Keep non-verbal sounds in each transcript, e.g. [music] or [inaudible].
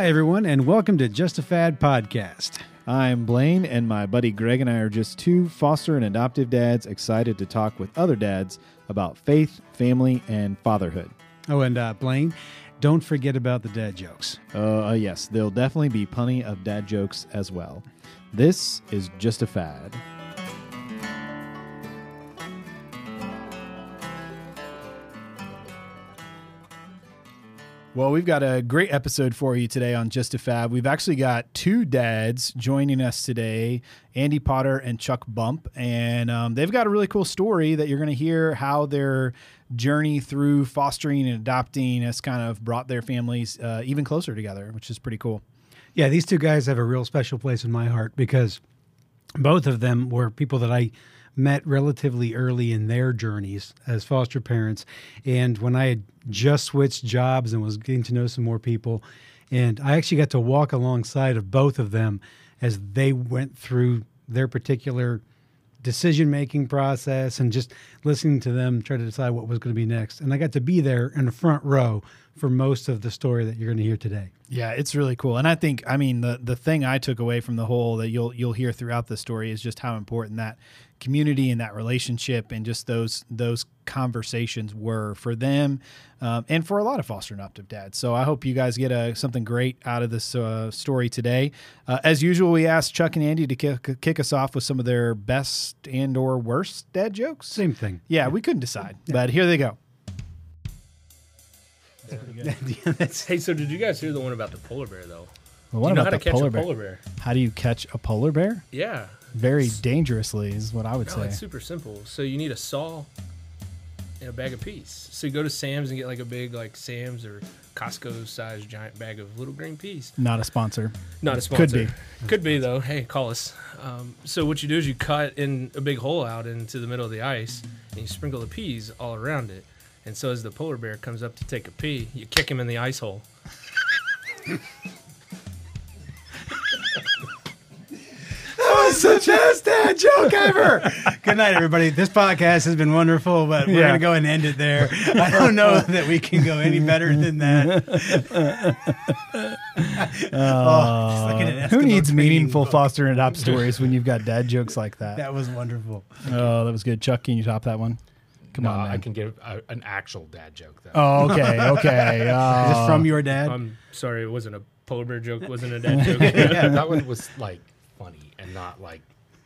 Hi, everyone, and welcome to Just a Fad podcast. I'm Blaine, and my buddy Greg and I are just two foster and adoptive dads excited to talk with other dads about faith, family, and fatherhood. Oh, and uh, Blaine, don't forget about the dad jokes. Uh, uh, yes, there'll definitely be plenty of dad jokes as well. This is just a fad. Well, we've got a great episode for you today on Just a Fad. We've actually got two dads joining us today, Andy Potter and Chuck Bump, and um, they've got a really cool story that you're going to hear how their journey through fostering and adopting has kind of brought their families uh, even closer together, which is pretty cool. Yeah, these two guys have a real special place in my heart because both of them were people that I met relatively early in their journeys as foster parents. And when I had just switched jobs and was getting to know some more people, and I actually got to walk alongside of both of them as they went through their particular decision making process and just listening to them try to decide what was going to be next. And I got to be there in the front row for most of the story that you're going to hear today. Yeah, it's really cool. And I think I mean the the thing I took away from the whole that you'll you'll hear throughout the story is just how important that community and that relationship and just those those conversations were for them um, and for a lot of foster and adoptive dads. So I hope you guys get a, something great out of this uh, story today. Uh, as usual, we asked Chuck and Andy to kick, kick, us off with some of their best and or worst dad jokes. Same thing. Yeah, we couldn't decide, yeah. but here they go. [laughs] hey, so did you guys hear the one about the polar bear though? Well, what you know about how the to catch polar a bear? polar bear? How do you catch a polar bear? Yeah, very dangerously is what I would no, say. it's super simple. So you need a saw and a bag of peas. So you go to Sam's and get like a big like Sam's or Costco sized giant bag of little green peas. Not a sponsor. Not a sponsor. Could be. Could be though. Hey, call us. Um, so what you do is you cut in a big hole out into the middle of the ice and you sprinkle the peas all around it. And so as the polar bear comes up to take a pee, you kick him in the ice hole. [laughs] such a dad joke ever. Good night, everybody. This podcast has been wonderful, but we're Yeah. going to go and end it there. I don't know [laughs] that we can go any better than that. Oh, like who needs meaningful book. foster and adopt stories when you've got dad jokes like that? That was wonderful. Oh, that was good. Chuck, can you top that one? Come No, on, man. I can give a, an actual dad joke though. Oh, okay, [laughs] okay. Is Uh, this from your dad? I'm sorry, it wasn't a polar bear joke, wasn't a dad [laughs] joke. yeah, that one was like funny and not like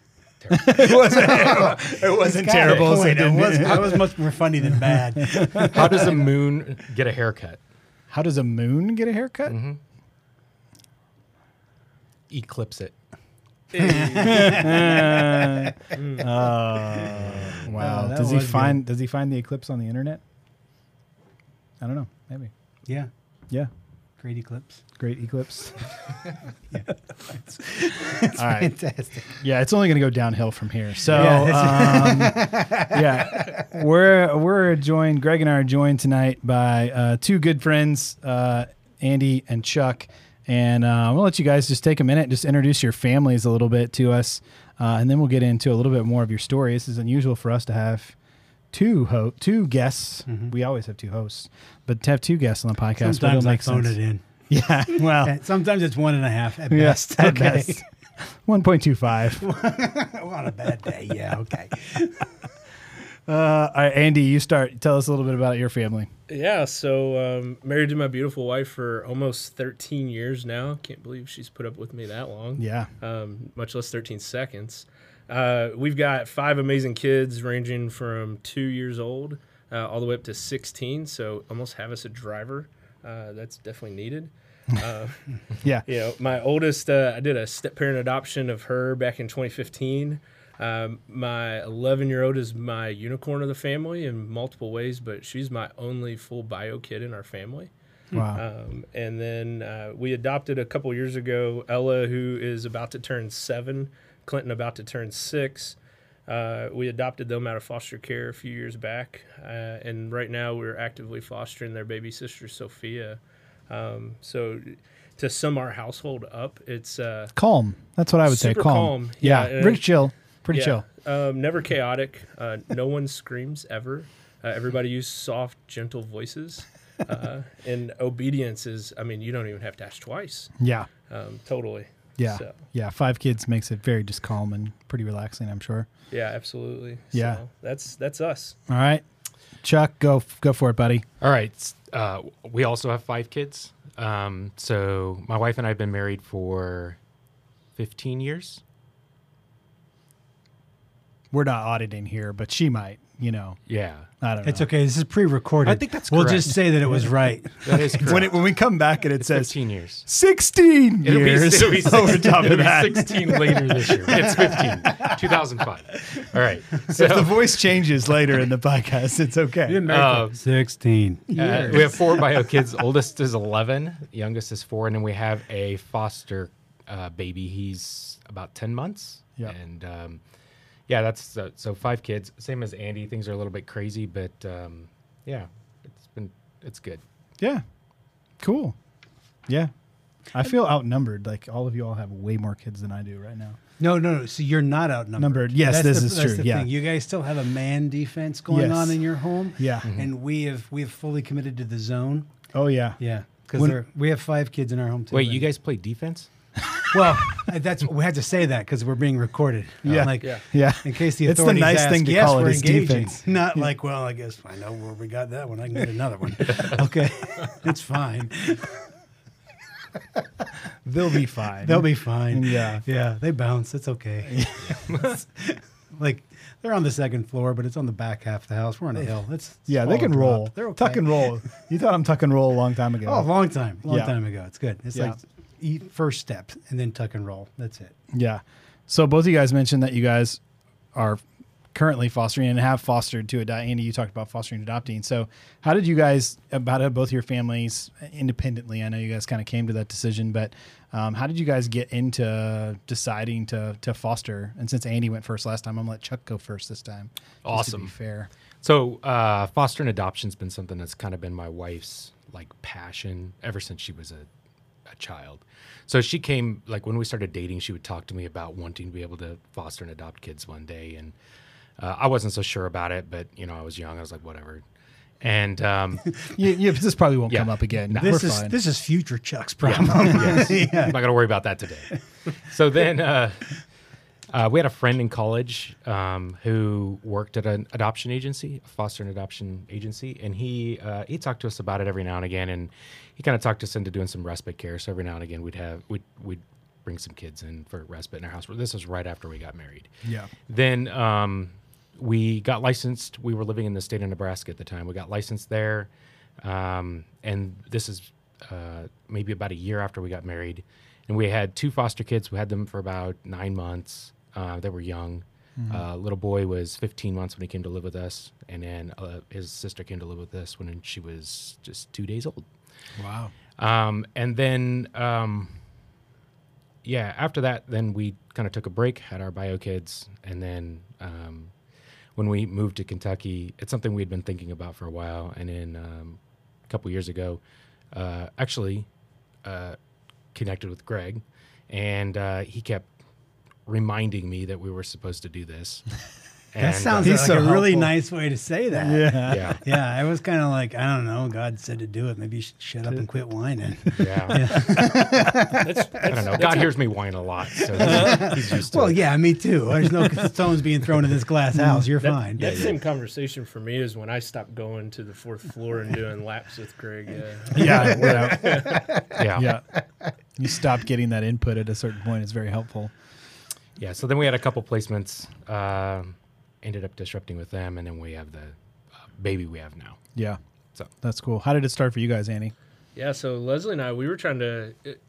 [laughs] terrible. it wasn't [laughs] terrible. so it Wait, that didn't- was, that was much more funny than bad. [laughs] How does a moon get a haircut? How does a moon get a haircut? Mm-hmm. Eclipse it. Wow. Oh, does he was find Does he find the eclipse on the internet? I don't know. Maybe. Yeah, Yeah. great eclipse. Great eclipse. [laughs] [laughs] [laughs] It's All right. fantastic. Yeah, it's only going to go downhill from here. So, Yeah, um, yeah, we're we're joined. Greg and I are joined tonight by uh, two good friends, uh, Andy and Chuck. And uh, we'll let you guys just take a minute, just introduce your families a little bit to us, uh, and then we'll get into a little bit more of your story. This is unusual for us to have two ho- two guests. We always have two hosts, but to have two guests on the podcast, Sometimes I make phone sense. it in. [laughs] Yeah, well, Sometimes it's one and a half at yes, best. At okay, best. [laughs] one point two five. [laughs] on a bad day, yeah, okay. Uh, all right, Andy, you start. Tell us a little bit about your family. yeah, so um, married to my beautiful wife for almost 13 years now. Can't believe she's put up with me that long. Yeah. um, much less 13 seconds. Uh, we've got five amazing kids ranging from two years old uh, all the way up to 16. So almost have us a driver. Uh, that's definitely needed. [laughs] Uh, Yeah. you know, my oldest, uh, I did a step parent adoption of her back in 2015. Um, my 11 year old is my unicorn of the family in multiple ways, but she's my only full bio kid in our family. Wow. Um, and then uh, we adopted a couple years ago Ella, who is about to turn seven, Clinton about to turn six. Uh, we adopted them out of foster care a few years back, uh, and right now we're actively fostering their baby sister Sophia. Um, so, to sum our household up, it's uh, calm. That's what I would say. Calm. calm. Yeah. Yeah, pretty chill. Pretty yeah, chill. Um, never chaotic. Uh, no one [laughs] screams ever. Uh, everybody uses soft, gentle voices. uh, and obedience is, I mean, you don't even have to ask twice. Yeah. Um, totally. Yeah. So, Yeah. Five kids makes it very just calm and pretty relaxing, I'm sure. yeah, absolutely. Yeah. So that's that's us. All right. Chuck, go go for it, buddy. All right. Uh, we also have five kids. Um, so my wife and I have been married for 15 years. We're not auditing here, but she might, you know. Yeah. I don't know. It's okay. This is pre-recorded. I think that's We'll correct. just say that it was [laughs] right. That is correct. When it, when we come back and it It's says 15 years. 16 It'll be, years [laughs] it'll be [laughs] over 16, top it'll of be that. 16 later this year. It's 15. 2005. All right. So If the voice changes later in the podcast, it's okay. uh, Sixteen. Uh, we have four bio kids. Oldest is 11, youngest is four, and then we have a foster uh, baby. He's about 10 months. Yep. And um, yeah, that's uh, so five kids. Same as Andy. Things are a little bit crazy, but um, yeah, it's been it's good. Yeah. Cool. Yeah. I feel outnumbered. Like all of you all have way more kids than I do right now. No, no, no. So you're not outnumbered. Numbered. Yes, That's this the- is that's true. the Yeah. thing. You guys still have a man defense going Yes. on in your home. Yeah. And we have we have fully committed to the zone. Oh yeah. Yeah. Because When- we have five kids in our home too. Wait, and- you guys play defense? Well, that's we had to say that because we're being recorded. Yeah. Like, Yeah. Yeah. in case the It's the authorities nice ask, thing to yes, call we're is engaging. defense. Not like, well, I guess I know where we got that one. I can get [laughs] another one. okay, [laughs] it's fine. [laughs] They'll be fine. They'll be fine. Yeah. yeah, they bounce. It's okay. like they're on the second floor, but it's on the back half of the house. We're on a hill. It's Yeah, they can drop. roll. They're okay. Tuck and roll. You thought I'm tuck and roll a long time ago. Oh, a long time, long Yeah. time ago. It's good. It's Yeah. like eat first step and then tuck and roll. That's it. Yeah. So both of you guys mentioned that you guys are currently fostering and have fostered to adopt. Andy, you talked about fostering and adopting. So how did you guys about it, both your families independently? I know you guys kind of came to that decision, but um, how did you guys get into deciding to to foster? And since Andy went first last time, I'm gonna let Chuck go first this time. just to be Awesome. fair. So uh, foster and adoption's been something that's kind of been my wife's like passion ever since she was a, a child. So she came like when we started dating, she would talk to me about wanting to be able to foster and adopt kids one day, and uh, I wasn't so sure about it, but you know I was young, I was like whatever. And um, [laughs] You, you, this probably won't Yeah. come up again. No. This We're is fine. this is future Chuck's problem. [laughs] yes, [laughs] yeah. I'm not gonna worry about that today. So then uh, uh, we had a friend in college um, who worked at an adoption agency, a foster and adoption agency, and he uh, he talked to us about it every now and again, and he kind of talked us into doing some respite care. So every now and again we'd have we'd we'd bring some kids in for respite in our house. This was right after we got married. yeah. Then um, we got licensed. We were living in the state of Nebraska at the time. We got licensed there, um, and this is uh, maybe about a year after we got married. And we had two foster kids. We had them for about nine months. Uh, they were young. Uh, little boy was 15 months when he came to live with us, and then uh, his sister came to live with us when she was just two days old. Wow. Um, and then, um, yeah, after that, then we kind of took a break, had our bio kids, and then um, when we moved to Kentucky, it's something we had been thinking about for a while. And then um, a couple years ago, uh, actually uh, connected with Greg, and uh, he kept reminding me that we were supposed to do this. [laughs] That sounds uh, like so a really helpful. nice way to say that. Yeah. [laughs] yeah, Yeah, I was kind of like, I don't know. God said to do it. Maybe you should shut up and quit whining. [laughs] yeah. That's, I don't know. God hears me whine a lot, so he's, he's used to well, it. yeah, me too. There's no stones being thrown in this glass house. You're that, fine. that same conversation for me is when I stopped going to the fourth floor and doing laps with Greg. Yeah. Yeah. yeah. yeah. yeah. You stop getting that input at a certain point. It's very helpful. Yeah, so then we had a couple placements. Um, ended up disrupting with them, and then we have the uh, baby we have now. Yeah. So That's cool. How did it start for you guys, Andy? Yeah, so Leslie and I, we were trying to. It,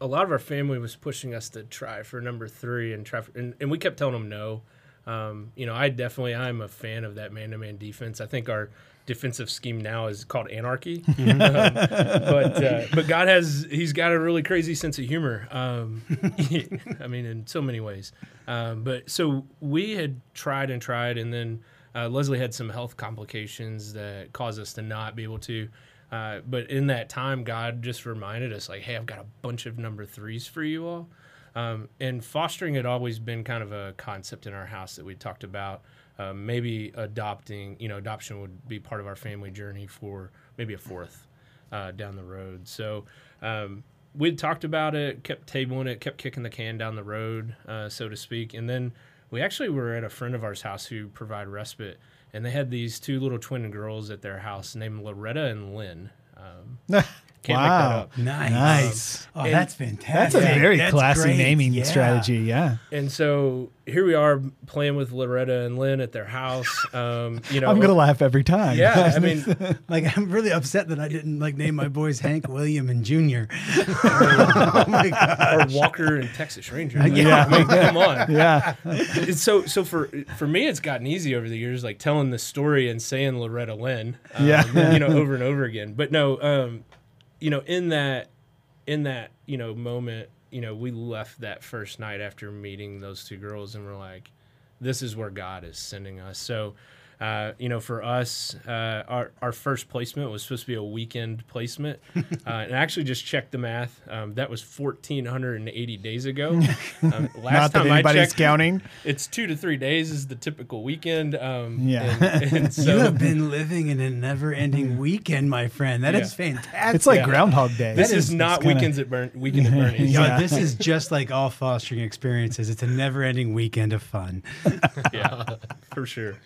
a lot of our family was pushing us to try for number three, and try, for, and, and we kept telling them no. Um, you know, I definitely I'm a fan of that man-to-man defense. I think our defensive scheme now is called anarchy. [laughs] um, but uh, but God has He's got a really crazy sense of humor. Um, [laughs] I mean, in so many ways. Um, but so we had tried and tried, and then uh, Leslie had some health complications that caused us to not be able to. Uh, but in that time, God just reminded us, like, hey, I've got a bunch of number threes for you all. Um, and fostering had always been kind of a concept in our house that we talked about. Uh, maybe adopting, you know, adoption would be part of our family journey for maybe a fourth uh, down the road. So um, we'd talked about it, kept tabling it, kept kicking the can down the road, uh, so to speak. And then we actually were at a friend of ours' house who provide respite, and they had these two little twin girls at their house named Loretta and Lynn. Um, [laughs] can't make that Wow. up. Nice. Nice. Oh, that's fantastic. That's a very That's classy great. naming Yeah. strategy. Yeah. And so here we are playing with Loretta and Lynn at their house. Um, you know, I'm going to laugh every time. Yeah, I [laughs] mean, Like I'm really upset that I didn't like name my boys Hank, William, and Junior. [laughs] oh my god! or Walker and Texas Ranger. Like, Yeah. I mean, come on. [laughs] yeah. It's so so for for me, it's gotten easy over the years, like telling the story and saying Loretta Lynn, um, Yeah. you know, over and over again. But no, um, you know, in that in that you know moment, you know, we left that first night after meeting those two girls, and we're like, this is where God is sending us. So. Uh, you know, for us, uh, our our first placement was supposed to be a weekend placement, [laughs] uh, and I actually just checked the math. Um, that was fourteen hundred and eighty days ago. [laughs] Um, last Not that time I anybody's checked, counting. it's two to three days is the typical weekend. Um, Yeah. and, [laughs] and you have been living in a never-ending weekend, my friend. That is Yeah. fantastic. It's like Yeah. Groundhog Day. this that is, is- not it's kinda- weekends at Burn Weekend at Bernie's. Yo, Yeah. this is just like all fostering experiences. It's a never-ending weekend of fun. yeah, for sure.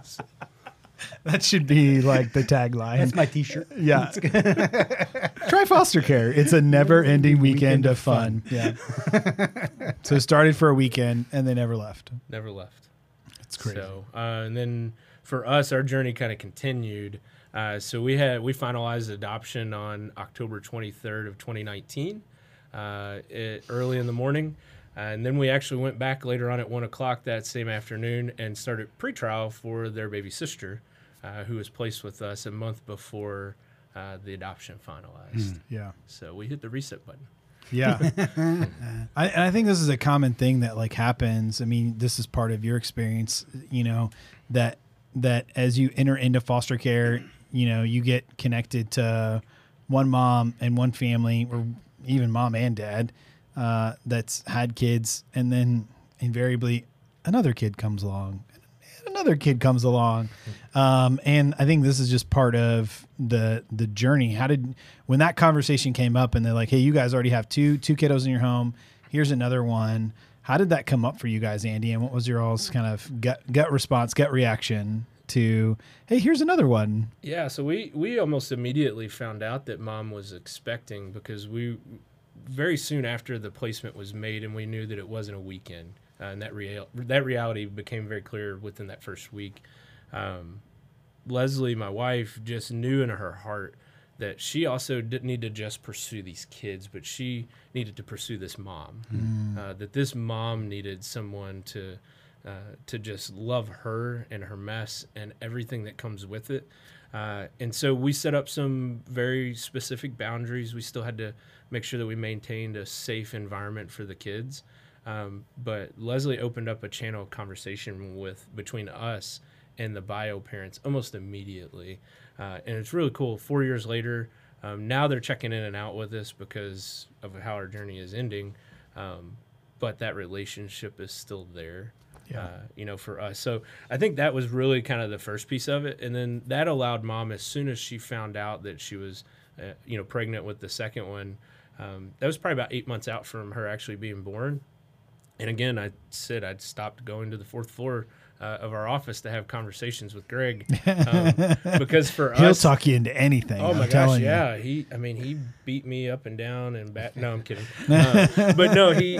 [laughs] That should be like the tagline. That's my T-shirt. [laughs] yeah. [laughs] Try foster care. It's a never ending weekend, of fun. Yeah. so it started for a weekend and they never left. Never left. It's crazy. So, uh, and then for us, our journey kind of continued. Uh, so we had we finalized adoption on October 23rd of 2019, uh, it, early in the morning, and then we actually went back later on at one o'clock that same afternoon and started pretrial for their baby sister, uh, who was placed with us a month before uh, the adoption finalized. Yeah. So we hit the reset button. Yeah. [laughs] I, and I think this is a common thing that like happens. I mean, this is part of your experience, you know, that that as you enter into foster care, you know, you get connected to one mom and one family or even mom and dad uh, that's had kids and then invariably another kid comes along another kid comes along. Um, and i think this is just part of the the journey. How did when that conversation came up and they're like hey you guys already have two two kiddos in your home. Here's another one. How did that come up for you guys andy? And what was your all's kind of gut gut response gut reaction to hey here's another one. Yeah, so we we almost immediately found out that mom was expecting because we very soon after the placement was made and we knew that it wasn't a weekend uh, and that real that reality became very clear within that first week. Um, Leslie, my wife, just knew in her heart that she also didn't need to just pursue these kids, but she needed to pursue this mom. Uh, that this mom needed someone to uh, to just love her and her mess and everything that comes with it. Uh, and so we set up some very specific boundaries. We still had to make sure that we maintained a safe environment for the kids. Um, but Leslie opened up a channel of conversation with between us and the bio parents almost immediately, uh, and it's really cool. Four years later, um, now they're checking in and out with us because of how our journey is ending, um, but that relationship is still there. Yeah. Uh, you know, for us. So I think that was really kind of the first piece of it, and then that allowed mom as soon as she found out that she was, uh, you know, pregnant with the second one. Um, that was probably about eight months out from her actually being born. And again, I said I'd stopped going to the fourth floor uh, of our office to have conversations with Greg [laughs] um, because for he'll us, talk you into anything Oh I'm my gosh, you. yeah. He, I mean, he beat me up and down and back. No, I'm kidding. Uh, but no, he,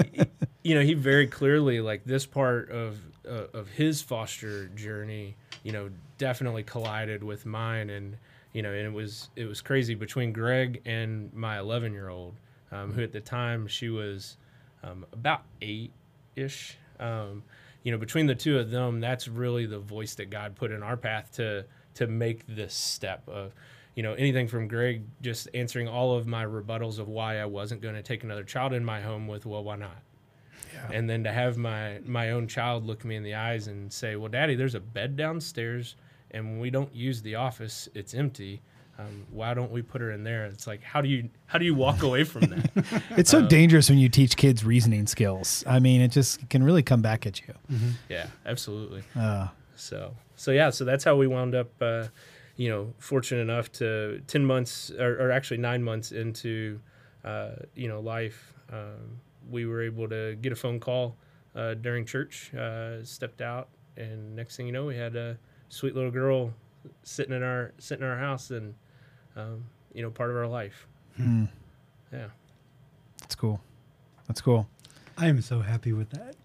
you know, he very clearly like this part of uh, of his foster journey, you know, definitely collided with mine, and you know, and it was it was crazy between Greg and my 11 year old, um, who at the time she was um, about eight ish. Um, you know, between the two of them, that's really the voice that God put in our path to to make this step of, you know, anything from Greg just answering all of my rebuttals of why I wasn't going to take another child in my home with, well, why not? Yeah. And then to have my my own child look me in the eyes and say, "Well, Daddy, there's a bed downstairs, and when we don't use the office, it's empty. Um, why don't we put her in there?" It's like, how do you how do you walk away from that? [laughs] It's so dangerous when you teach kids reasoning skills. I mean, it just can really come back at you. yeah, absolutely. Uh, So so yeah, so that's how we wound up, uh, you know, fortunate enough to ten months or, or actually nine months into, uh, you know, life, um, we were able to get a phone call uh, during church. Uh, stepped out, and next thing you know, we had a sweet little girl sitting in our sitting in our house, and um, you know, part of our life. Hmm. Yeah. That's cool. That's cool. I am so happy with that.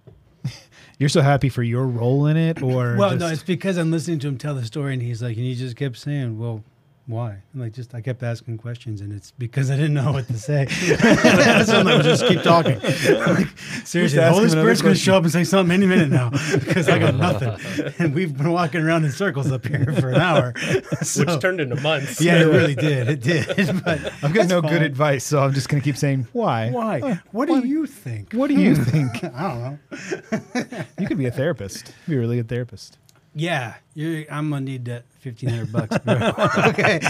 [laughs] You're so happy for your role in it, or Well, just- no, it's because I'm listening to him tell the story, and he's like, and he just kept saying, "Well, why?" And like, just I kept asking questions, and it's because I didn't know what to say. [laughs] so I'm like, just keep talking. Like, seriously, the Holy Spirit's going to show up and say something any minute now [laughs] because I got nothing, [laughs] and we've been walking around in circles up here for an hour. So, Which turned into months. yeah, it really did. It did. But I've got no fine. good advice, so I'm just gonna keep saying why. Why? What do you think? What do you hmm. think? I don't know. You could be a therapist. Be a really good therapist. Yeah, you're, I'm gonna need that fifteen hundred bucks, bro. [laughs] okay.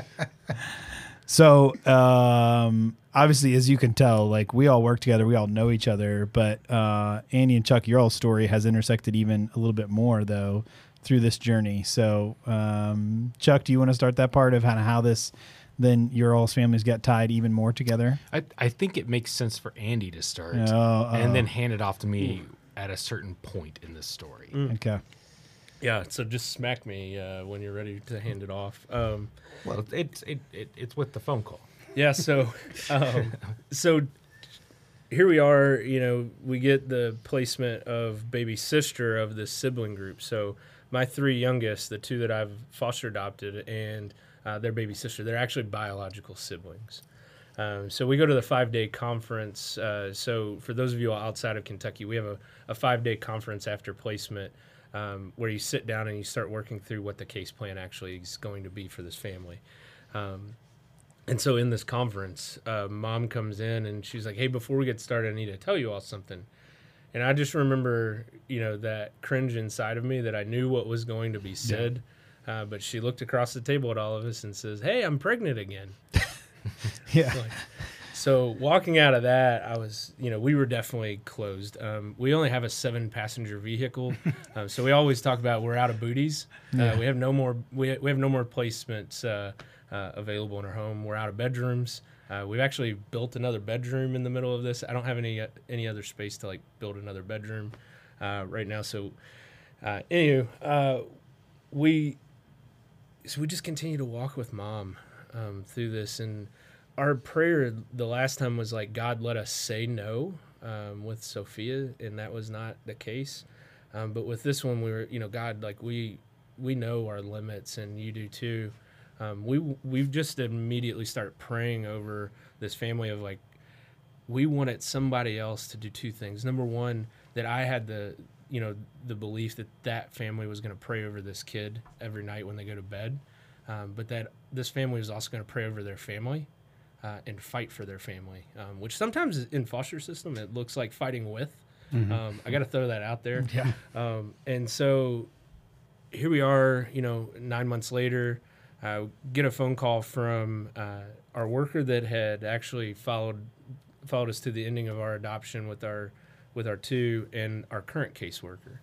[laughs] So, um, obviously, as you can tell, like we all work together, we all know each other. But uh, Andy and Chuck, your all story has intersected even a little bit more, though, through this journey. So, um, Chuck, do you want to start that part of kind of how this, then your all's families got tied even more together? I, I think it makes sense for Andy to start Oh, and oh. then hand it off to me at a certain point in the story. Okay. Yeah, so just smack me uh, when you're ready to hand it off. Um, Well, it's it, it it's with the phone call. yeah, so [laughs] um, so here we are. You know, we get the placement of baby sister of this sibling group. So my three youngest, the two that I've foster adopted, and uh, their baby sister, they're actually biological siblings. Um, so we go to the five day conference. Uh, so for those of you outside of Kentucky, we have a, a five day conference after placement um, where you sit down and you start working through what the case plan actually is going to be for this family. Um, and so in this conference, uh, mom comes in and she's like, "Hey, before we get started, I need to tell you all something." And I just remember, you know, that cringe inside of me that I knew what was going to be said. Uh, but she looked across the table at all of us and says, "Hey, I'm pregnant again." [laughs] Yeah. Like, so walking out of that, I was, you know, we were definitely closed. Um, we only have a seven passenger vehicle, [laughs] um, so we always talk about we're out of booties. Uh, we have no more. We, we have no more placements uh, uh, available in our home. We're out of bedrooms. Uh, we've actually built another bedroom in the middle of this. I don't have any uh, any other space to like build another bedroom uh, right now. So, uh, anywho, uh, we so we just continue to walk with mom um, through this. And our prayer the last time was like god let us say no um, with sophia and that was not the case. Um, but with this one we were you know god like we we know our limits and you do too. Um, we we've just immediately start praying over this family of like we wanted somebody else to do two things. Number one that i had the you know the belief that that family was going to pray over this kid every night when they go to bed um, but that this family was also going to pray over their family uh, and fight for their family, um, which sometimes in foster system it looks like fighting with. Um, I got to throw that out there. Yeah. Um, and so here we are, you know, nine months later, uh, get a phone call from uh, our worker that had actually followed followed us to the ending of our adoption with our with our two and our current caseworker,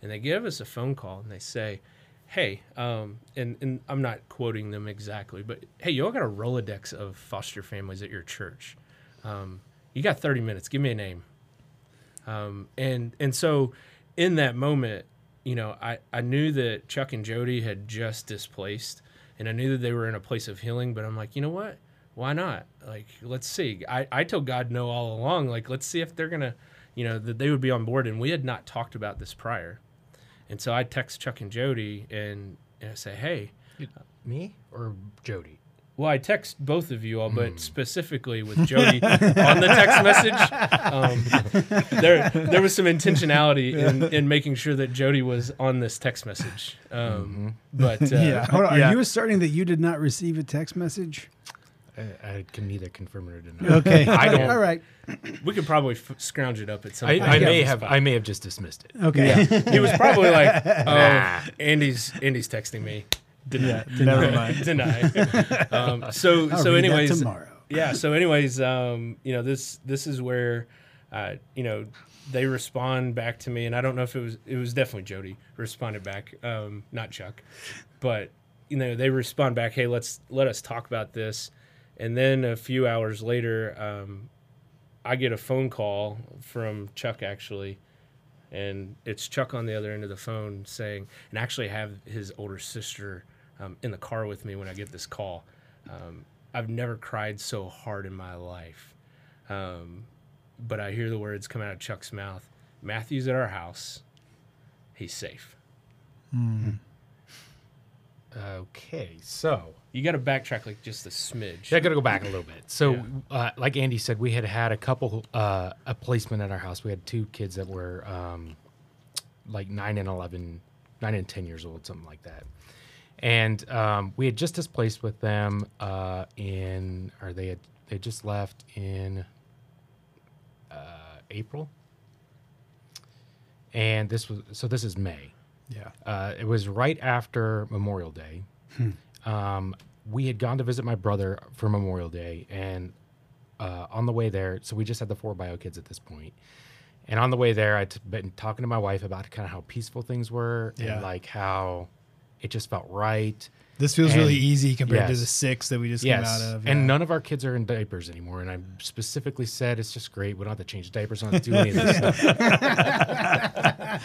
and they give us a phone call and they say, "Hey," um, and and I'm not quoting them exactly, but hey, y'all got a rolodex of foster families at your church. Um, you got 30 minutes. Give me a name. Um, and and so in that moment, you know, I, I knew that Chuck and Jody had just displaced and I knew that they were in a place of healing, but I'm like, you know what? Why not? Like, let's see. I, I told God no all along. Like, let's see if they're gonna, you know, that they would be on board. And we had not talked about this prior. And so I text Chuck and Jody and, and I say, hey, Me or Jody? well, I text both of you all, but specifically with Jody [laughs] on the text message. Um, there, there was some intentionality in, in making sure that Jody was on this text message. Um, But [laughs] uh, Yeah. Hold on. Yeah. Are you asserting that you did not receive a text message? I, I can neither confirm it or deny. Okay. [laughs] I don't. [laughs] All right. we could probably f- scrounge it up at some I, point. I may have. spot. I may have just dismissed it. Okay. Yeah. [laughs] he was probably like, "Oh, Nah. Andy's Andy's texting me." Deny. Never mind. Deny. um, so I'll so read that anyways, tomorrow. yeah. So anyways, um, you know this this is where, uh, you know, they respond back to me, and I don't know if it was it was definitely Jody responded back, um, not Chuck. but you know they respond back, hey, let's let us talk about this, and then a few hours later, um, I get a phone call from Chuck actually, and it's Chuck on the other end of the phone saying, and actually I have his older sister um, in the car with me when I get this call. Um, I've never cried so hard in my life. Um, but I hear the words come out of Chuck's mouth Matthew's at our house. He's safe. Okay, so You got to backtrack like just a smidge. Yeah, I got to go back a little bit. So, uh, like Andy said, we had had a couple uh, a placement at our house. We had two kids that were um, like nine and 11, nine and ten years old, something like that. And um, we had just displaced with them uh, in, or they had they just left in uh, April. And this was so. This is May. Yeah. Uh, it was right after Memorial Day. Um, we had gone to visit my brother for Memorial Day, and uh, on the way there, so we just had the four bio kids at this point. And on the way there, I'd been talking to my wife about kind of how peaceful things were, Yeah. and like how it just felt right. This feels And- really easy compared to the six that we just yes, came out of. and none of our kids are in diapers anymore. And I specifically said it's just great. We don't have to change diapers. We don't have to do any of this stuff.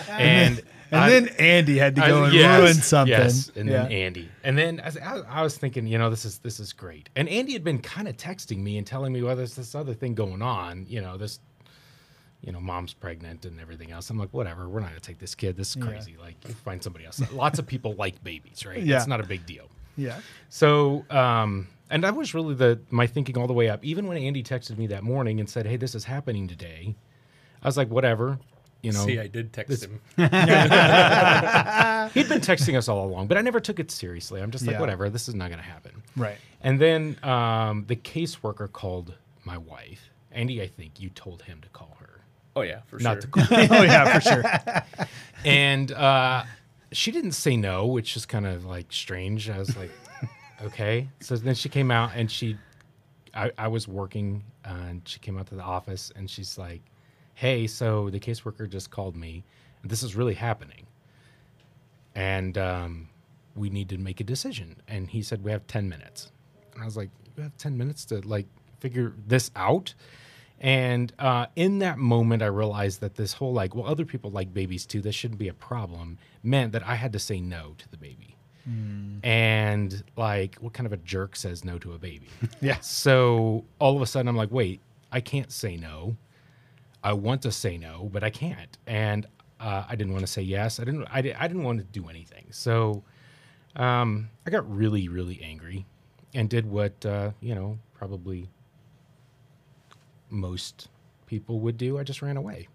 and And I- then Andy had to I- go and yes, ruin something. Yes, and yeah. then Andy, and then I, was- I, I was thinking, you know, this is this is great. And Andy had been kind of texting me and telling me, well, there's this other thing going on. You know, this, you know, mom's pregnant and everything else. I'm like, whatever. We're not gonna take this kid. This is Yeah. crazy. Like, you find somebody else. Lots of people like babies, right? Yeah. It's not a big deal. yeah. So, um, and that was really the my thinking all the way up. Even when Andy texted me that morning and said, "Hey, this is happening today," I was like, "Whatever." You know, See, I did text him. [laughs] [laughs] He'd been texting us all along, but I never took it seriously. I'm just like, Yeah. whatever, this is not going to happen. Right. And then um, the caseworker called my wife. Andy, I think you told him to call her, Oh yeah, for not sure. [laughs] oh yeah, for sure. [laughs] and uh, she didn't say no, which is kind of like strange. I was like, [laughs] okay. So then she came out and she, I, I was working uh, and she came out to the office and she's like, hey, so the caseworker just called me and this is really happening. And um, we need to make a decision. And he said, we have 10 minutes. And I was like, you have 10 minutes to like figure this out? And uh, in that moment, I realized that this whole like, well, other people like babies too. This shouldn't be a problem. Meant that I had to say no to the baby. And like, what kind of a jerk says no to a baby? [laughs] Yeah. So all of a sudden, I'm like, wait, I can't say no. I want to say no, but I can't. And uh, I didn't want to say yes. I didn't. I, di- I didn't want to do anything. So um, I got really, really angry, and did what uh, you know probably most people would do. I just ran away,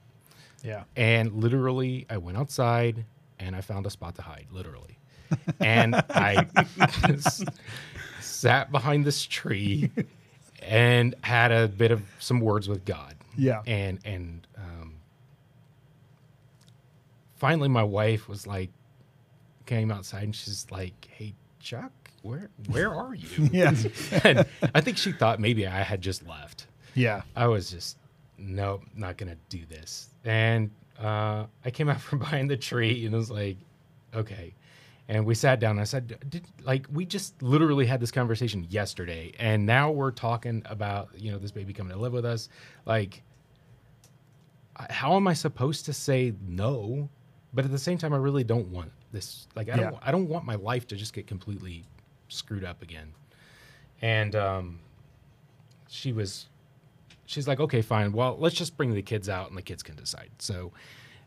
Yeah. and literally, I went outside and I found a spot to hide. Literally, [laughs] and I [laughs] sat behind this tree and had a bit of some words with God Yeah. and and um, finally my wife was like came outside and she's like hey chuck where where are you [laughs] Yeah. and i think she thought maybe i had just left Yeah. i was just nope not gonna do this and uh, i came out [laughs] from behind the tree and it was like okay and we sat down and i said did like we just literally had this conversation yesterday and now we're talking about you know this baby coming to live with us like how am I supposed to say no? But at the same time, I really don't want this. Like, I don't. I don't want my life to just get completely screwed up again. And um, she was, she's like, okay, fine. Well, let's just bring the kids out and the kids can decide. So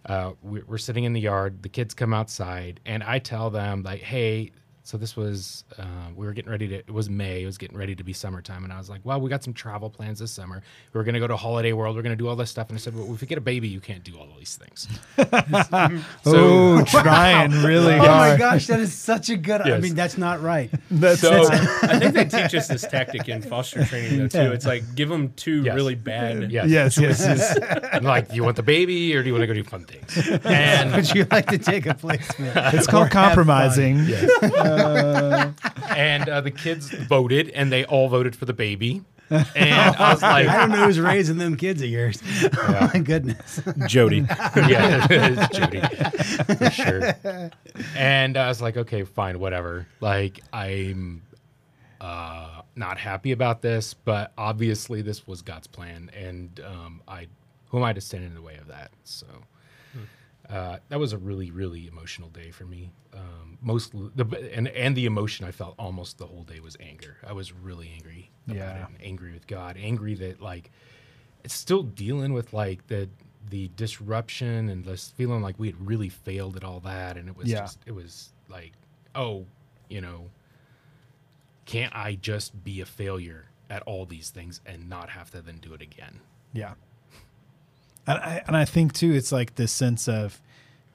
uh, we- we're sitting in the yard. The kids come outside, and I tell them like, hey. So this was uh, we were getting ready to. It was May. It was getting ready to be summertime, and I was like, "Well, we got some travel plans this summer. We are going to go to Holiday World. We're going to do all this stuff." And I said, "Well, if you get a baby, you can't do all these things." [laughs] so, oh [laughs] trying really Oh my gosh, that is such a good. I mean, that's not right. [laughs] That's, So- that's- I think they teach us this tactic in foster training though too. It's like give them two Yes. really bad. Yes. yes, yes, yes. Like, "Do you want the baby, or do you want to go do fun things?" And Would you like to take a placement? It's called compromising. [laughs] and uh, the kids voted, and they all voted for the baby. And I was like, I don't know who's raising them kids of yours. [laughs] Oh [laughs] my goodness. Jody. yeah, it's Jody for sure. And I was like, okay, fine, whatever. Like, I'm uh, not happy about this, but obviously this was God's plan, and um, I, who am I to stand in the way of that? So. Uh, that was a really, really emotional day for me. Um, most the and and the emotion I felt almost the whole day was anger. I was really angry about Yeah. angry with God, angry that like it's still dealing with like the the disruption and this feeling like we had really failed at all that and it was Yeah. just it was like oh you know can't i just be a failure at all these things and not have to then do it again Yeah. And I, and I think too, it's like this sense of,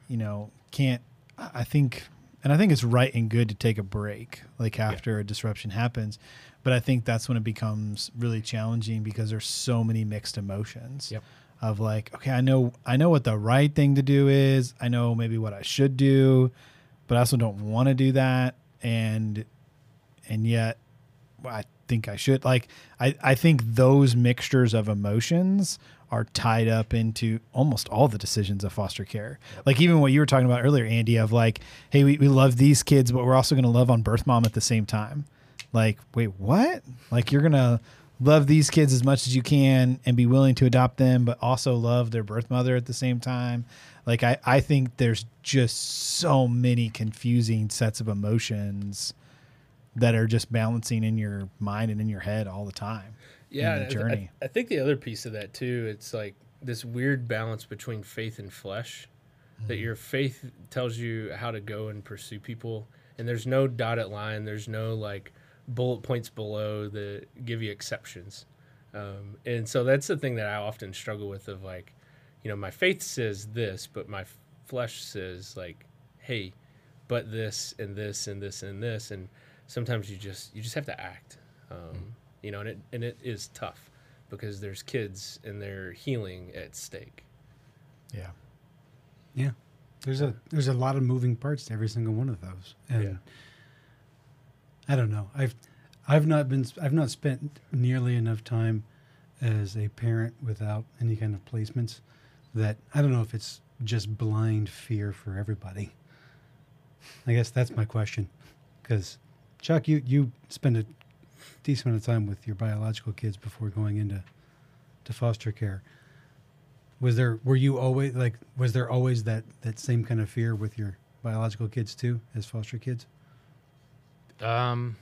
you know, can't, I think, and I think it's right and good to take a break, like after a disruption happens. But I think that's when it becomes really challenging because there's so many mixed emotions Yep. of like, okay, I know, I know what the right thing to do is. I know maybe what I should do, but I also don't want to do that. And, and yet I think I should. Like, I, I think those mixtures of emotions are tied up into almost all the decisions of foster care. Like, even what you were talking about earlier, Andy, of like, hey, we, we love these kids, but we're also going to love on birth mom at the same time. Like, wait, what? Like, you're going to love these kids as much as you can and be willing to adopt them, but also love their birth mother at the same time. Like, I, I think there's just so many confusing sets of emotions that are just balancing in your mind and in your head all the time. Yeah the I- I- I, think the other piece of that too it's like this weird balance between faith and flesh that Mm-hmm. your faith tells you how to go and pursue people and there's no dotted line there's no like bullet points below that give you exceptions. Um, and so that's the thing that i often struggle with of like you know my faith says this but my f- flesh says like hey but this and this and this and this and sometimes you just you just have to act. Um, you know and it and it is tough because there's kids and their healing at stake Yeah. Yeah. There's a there's a lot of moving parts to every single one of those. And Yeah. I don't know. I've I've not been I've not spent nearly enough time as a parent without any kind of placements that I don't know if it's just blind fear for everybody. I guess that's my question. Cuz Chuck, you you spend a decent amount of time with your biological kids before going into to foster care. Was there were you always like was there always that that same kind of fear with your biological kids too as foster kids? Um,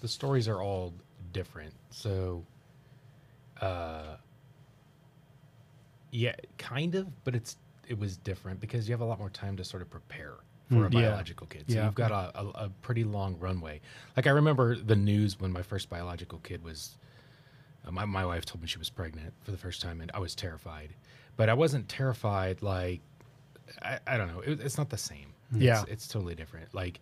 the stories are all different. So, uh, yeah, kind of, but it's it was different because you have a lot more time to sort of prepare for a Yeah. biological kid. So Yeah. you've got a, a, a pretty long runway. Like I remember the news when my first biological kid was. Uh, my, my wife told me she was pregnant for the first time, and I was terrified. But I wasn't terrified like I, I don't know. It, it's not the same. Yeah. it's, it's totally different. Like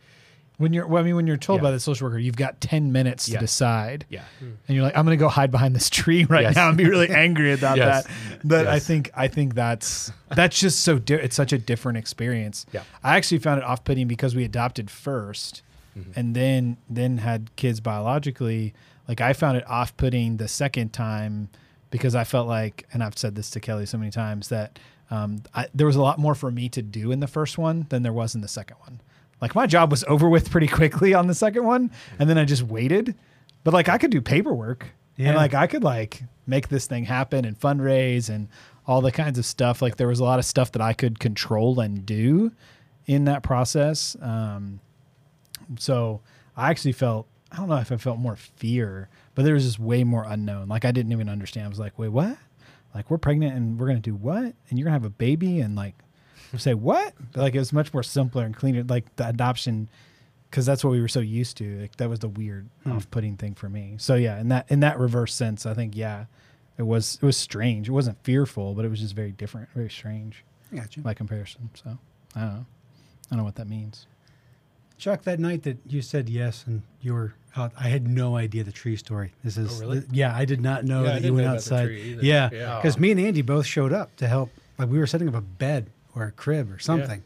When you're, well, I mean, when you're told Yeah. by the social worker, you've got 10 minutes to decide. yeah, And you're like, I'm going to go hide behind this tree right Yes. now and be really [laughs] angry about Yes. that. But I think, I think that's, that's just so, di- it's such a different experience. Yeah. I actually found it off putting because we adopted 1st Mm-hmm. and then, then had kids biologically. Like I found it off putting the second time because I felt like, and I've said this to Kelly so many times that um, I, there was a lot more for me to do in the first one than there was in the second one. Like my job was over with pretty quickly on the second one, and then I just waited. But like I could do paperwork, Yeah. and like I could like make this thing happen and fundraise and all the kinds of stuff. Like there was a lot of stuff that I could control and do in that process. Um, so I actually felt I don't know if I felt more fear, but there was just way more unknown. Like I didn't even understand. I was like, wait, what? Like we're pregnant and we're gonna do what? And you're gonna have a baby and like say what? But, like it was much more simpler and cleaner. Like the adoption, because that's what we were so used to. Like that was the weird, hmm. off-putting thing for me. So yeah, in that in that reverse sense, I think yeah, it was it was strange. It wasn't fearful, but it was just very different, very strange Gotcha. by comparison. So I don't know. I don't know what that means. Chuck, that night that you said yes and you were out, I had no idea the tree story. This oh, is, Oh, really? yeah, I did not know Yeah, that you went know about the outside. tree either. Yeah, Yeah. because me and Andy both showed up to help. Like we were setting up a bed or a crib or something.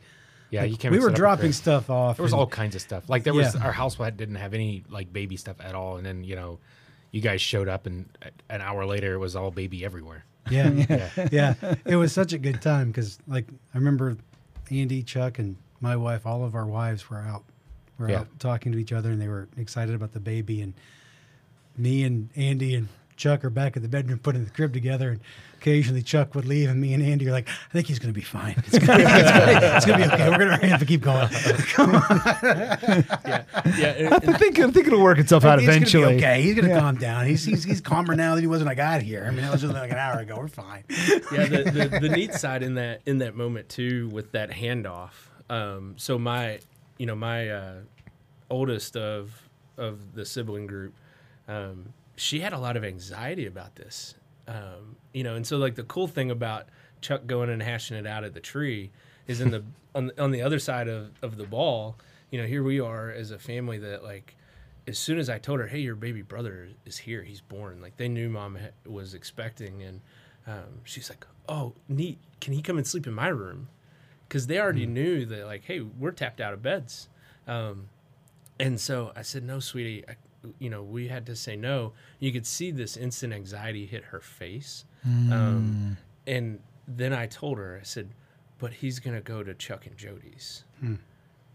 yeah. Like, you can't. we were set up a dropping stuff off. There was and- all kinds of stuff. Like there was Yeah. our house didn't have any like baby stuff at all, and then you know, you guys showed up, and an hour later, it was all baby everywhere. Yeah, [laughs] Yeah. [laughs] yeah. It was such a good time because, like, I remember Andy, Chuck, and my wife. All of our wives were out. Were Yeah. out talking to each other, and they were excited about the baby. And me and Andy and Chuck are back in the bedroom putting the crib together. And occasionally Chuck would leave, and me and Andy are like, "I think he's going to be fine. It's going to be, it's gonna, it's gonna be okay. We're going to have to keep going. [laughs] yeah, yeah. and- I think I think it'll work itself out It's gonna be eventually. okay. He's going to Yeah. calm down. He's, he's he's calmer now than he was when I got here. I mean, that was just like an hour ago. We're fine. yeah, the, the, the neat side in that in that moment too, with that handoff. Um, so my, you know, my uh, oldest of of the sibling group, um, she had a lot of anxiety about this. Um, you know, and so like the cool thing about Chuck going and hashing it out at the tree is in the [laughs] on the, on the other side of of the ball. You know, here we are as a family that like. As soon as I told her, "Hey, your baby brother is here. He's born," like they knew mom ha- was expecting, and um, she's like, "Oh, neat. Can he come and sleep in my room?" Because they already knew that, like, "Hey, we're tapped out of beds," um, and so I said, "No, sweetie. I, you know, we had to say no." You could see this instant anxiety hit her face, um, and then I told her, I said, "But he's gonna go to Chuck and Jody's."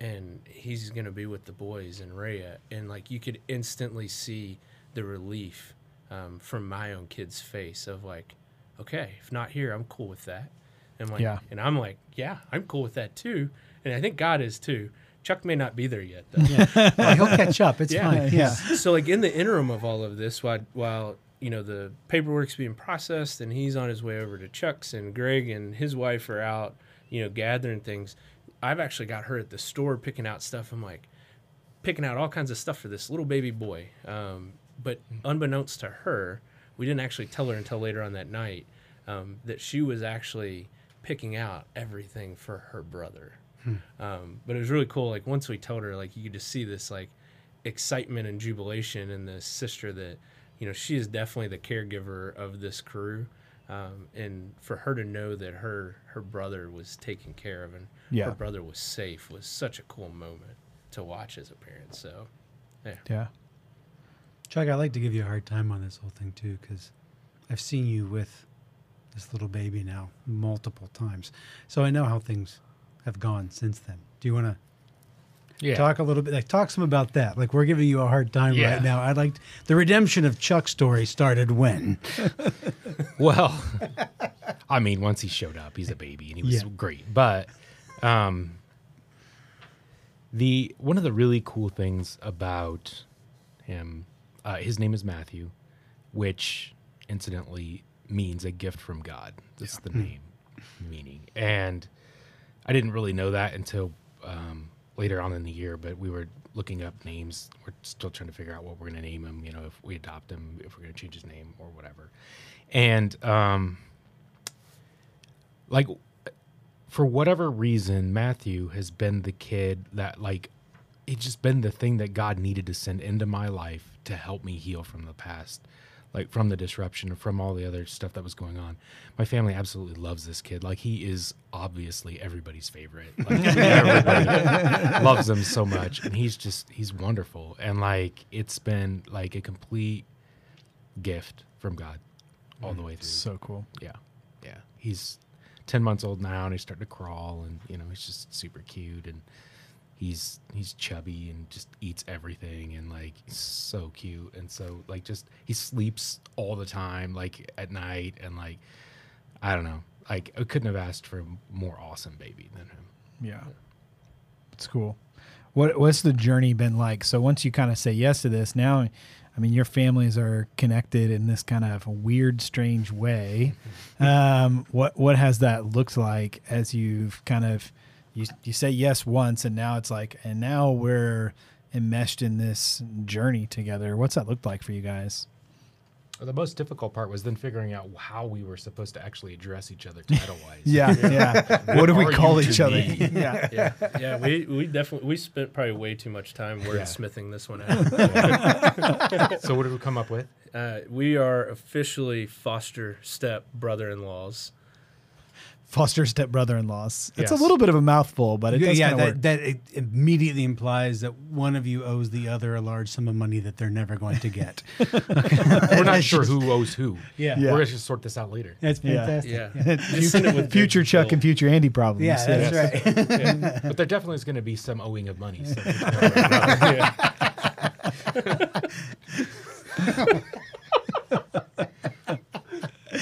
and he's gonna be with the boys and Raya. and like you could instantly see the relief um, from my own kid's face of like, okay, if not here, I'm cool with that, and like, Yeah. and I'm like, yeah, I'm cool with that too, and I think God is too. Chuck may not be there yet though. Oh, [laughs] he'll catch up. It's Yeah. fine. Yeah. so like in the interim of all of this, while while you know the paperwork's being processed and he's on his way over to Chuck's and Greg and his wife are out, you know, gathering things. I've actually got her at the store picking out stuff. I'm like picking out all kinds of stuff for this little baby boy. Um, but unbeknownst to her, we didn't actually tell her until later on that night um, that she was actually picking out everything for her brother. Um, but it was really cool. Like once we told her, like you could just see this like excitement and jubilation in the sister that you know she is definitely the caregiver of this crew. Um, and for her to know that her her brother was taken care of and Yeah. her brother was safe was such a cool moment to watch as a parent. So, yeah. Yeah. Chuck, I like to give you a hard time on this whole thing too, because I've seen you with this little baby now multiple times, so I know how things have gone since then. Do you want to Yeah. talk a little bit? Like, talk some about that. Like, we're giving you a hard time Yeah. right now. I'd like the redemption of Chuck's story started when. [laughs] Well, I mean, once he showed up, he's a baby and he was Yeah. great. But um, the one of the really cool things about him, uh, his name is Matthew, which incidentally means a gift from God. That's the name meaning, and I didn't really know that until um, later on in the year. But we were looking up names. We're still trying to figure out what we're going to name him. You know, if we adopt him, if we're going to change his name or whatever. And um, like for whatever reason, Matthew has been the kid that like it's just been the thing that God needed to send into my life to help me heal from the past, like from the disruption, from all the other stuff that was going on. My family absolutely loves this kid. Like he is obviously everybody's favorite. Like [laughs] everybody loves him so much, and he's just he's wonderful. And like it's been like a complete gift from God all the mm, way through. So cool. Yeah, yeah. He's ten months old now, and he's starting to crawl, and you know he's just super cute, and he's he's chubby and just eats everything, and like so cute, and so like just he sleeps all the time, like at night, and like I don't know, like I couldn't have asked for a more awesome baby than him. Yeah. It's cool. What what's the journey been like? So once you kind of say yes to this, now I mean your families are connected in this kind of weird, strange way. [laughs] Um, what what has that looked like as you've kind of you you say yes once and now it's like and now we're enmeshed in this journey together. What's that looked like for you guys? The most difficult part was then figuring out how we were supposed to actually address each other [laughs] title wise. Yeah, [laughs] yeah. what do we call each other? [laughs] yeah. yeah, yeah. We we definitely we spent probably way too much time wordsmithing this one out. so what did we come up with? uh, we are officially foster step brother-in-laws. Foster step brother-in-laws. It's a little bit of a mouthful, but it does yeah, kinda work. that, that it immediately implies that one of you owes the other a large sum of money that they're never going to get. [laughs] We're not sure who owes who. Yeah. Yeah. We're going to sort this out later. That's Yeah. fantastic. Yeah. [laughs] Just send it with future Chuck Bill. and future Andy problems. Yeah, that's right. [laughs] but there definitely is going to be some owing of money. So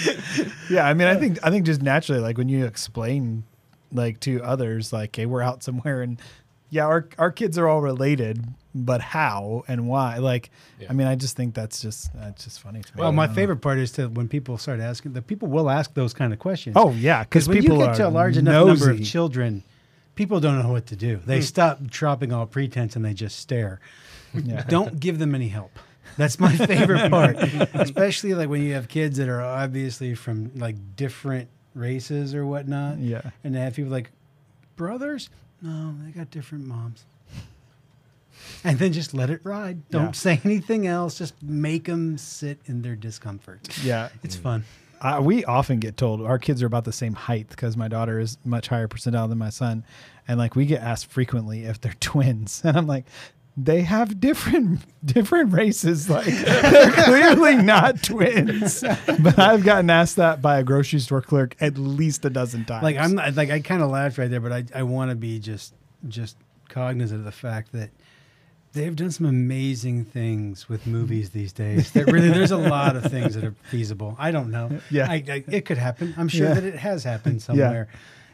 yeah. [laughs] Yeah, I mean, I think I think just naturally, like when you explain like to others, like, hey, we're out somewhere, and yeah, our our kids are all related, but how and why? Like, Yeah. I mean, I just think that's just that's just funny to me. Well, my I don't know. favorite part is to when people start asking. The people will ask those kind of questions. Oh yeah, because when people you get to a large enough number of children, people don't know what to do. They hmm. stop dropping all pretense and they just stare. Yeah. Don't give them any help. That's my favorite [laughs] part, especially like when you have kids that are obviously from like different races or whatnot. Yeah. and they have people like brothers. No, they got different moms. And then just let it ride. Don't Yeah. say anything else. Just make them sit in their discomfort. Yeah, It's fun. uh, we often get told our kids are about the same height because my daughter is much higher percentile than my son, and like we get asked frequently if they're [laughs] twins, and I'm like, they have different [laughs] different races. Like they're clearly not twins. But I've gotten asked that by a grocery store clerk at least a dozen times. Like I'm not like I kind of laughed right there, but I I want to be just just cognizant of the fact that they've done some amazing things with movies these days. That really there's a lot of things that are feasible. I don't know. Yeah. I, I, it could happen. I'm sure Yeah. that it has happened [laughs] somewhere.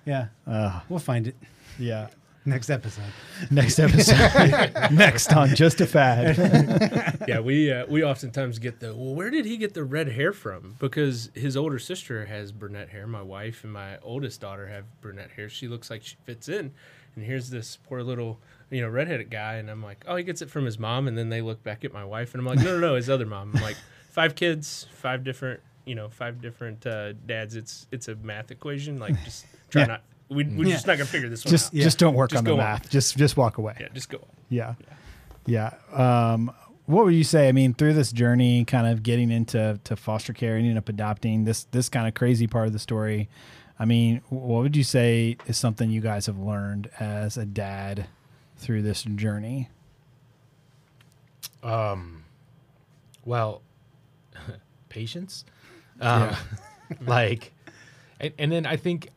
Yeah, Uh, we'll find it yeah. Next episode. Next episode. [laughs] Next on Just a Fad. [laughs] yeah, we uh, we oftentimes get the well, where did he get the red hair from? Because his older sister has brunette hair. My wife and my oldest daughter have brunette hair. She looks like she fits in, and here's this poor little you know redheaded guy, and I'm like, oh, he gets it from his mom. And then they look back at my wife, and I'm like, no, no, no, his other mom. I'm like, five kids, five different, you know, five different uh, dads. It's it's a math equation. Like just try Yeah. not. We, we're Yeah. just not gonna figure this one just out. just don't work Just on the go on. math. Just just walk away. Yeah, just go. On. Yeah. Yeah. Um, what would you say? I mean, through this journey, kind of getting into to foster care, ending up adopting this this kind of crazy part of the story. I mean, what would you say is something you guys have learned as a dad through this journey? Um, well, [laughs] patience. Um, [laughs] like, and, and then I think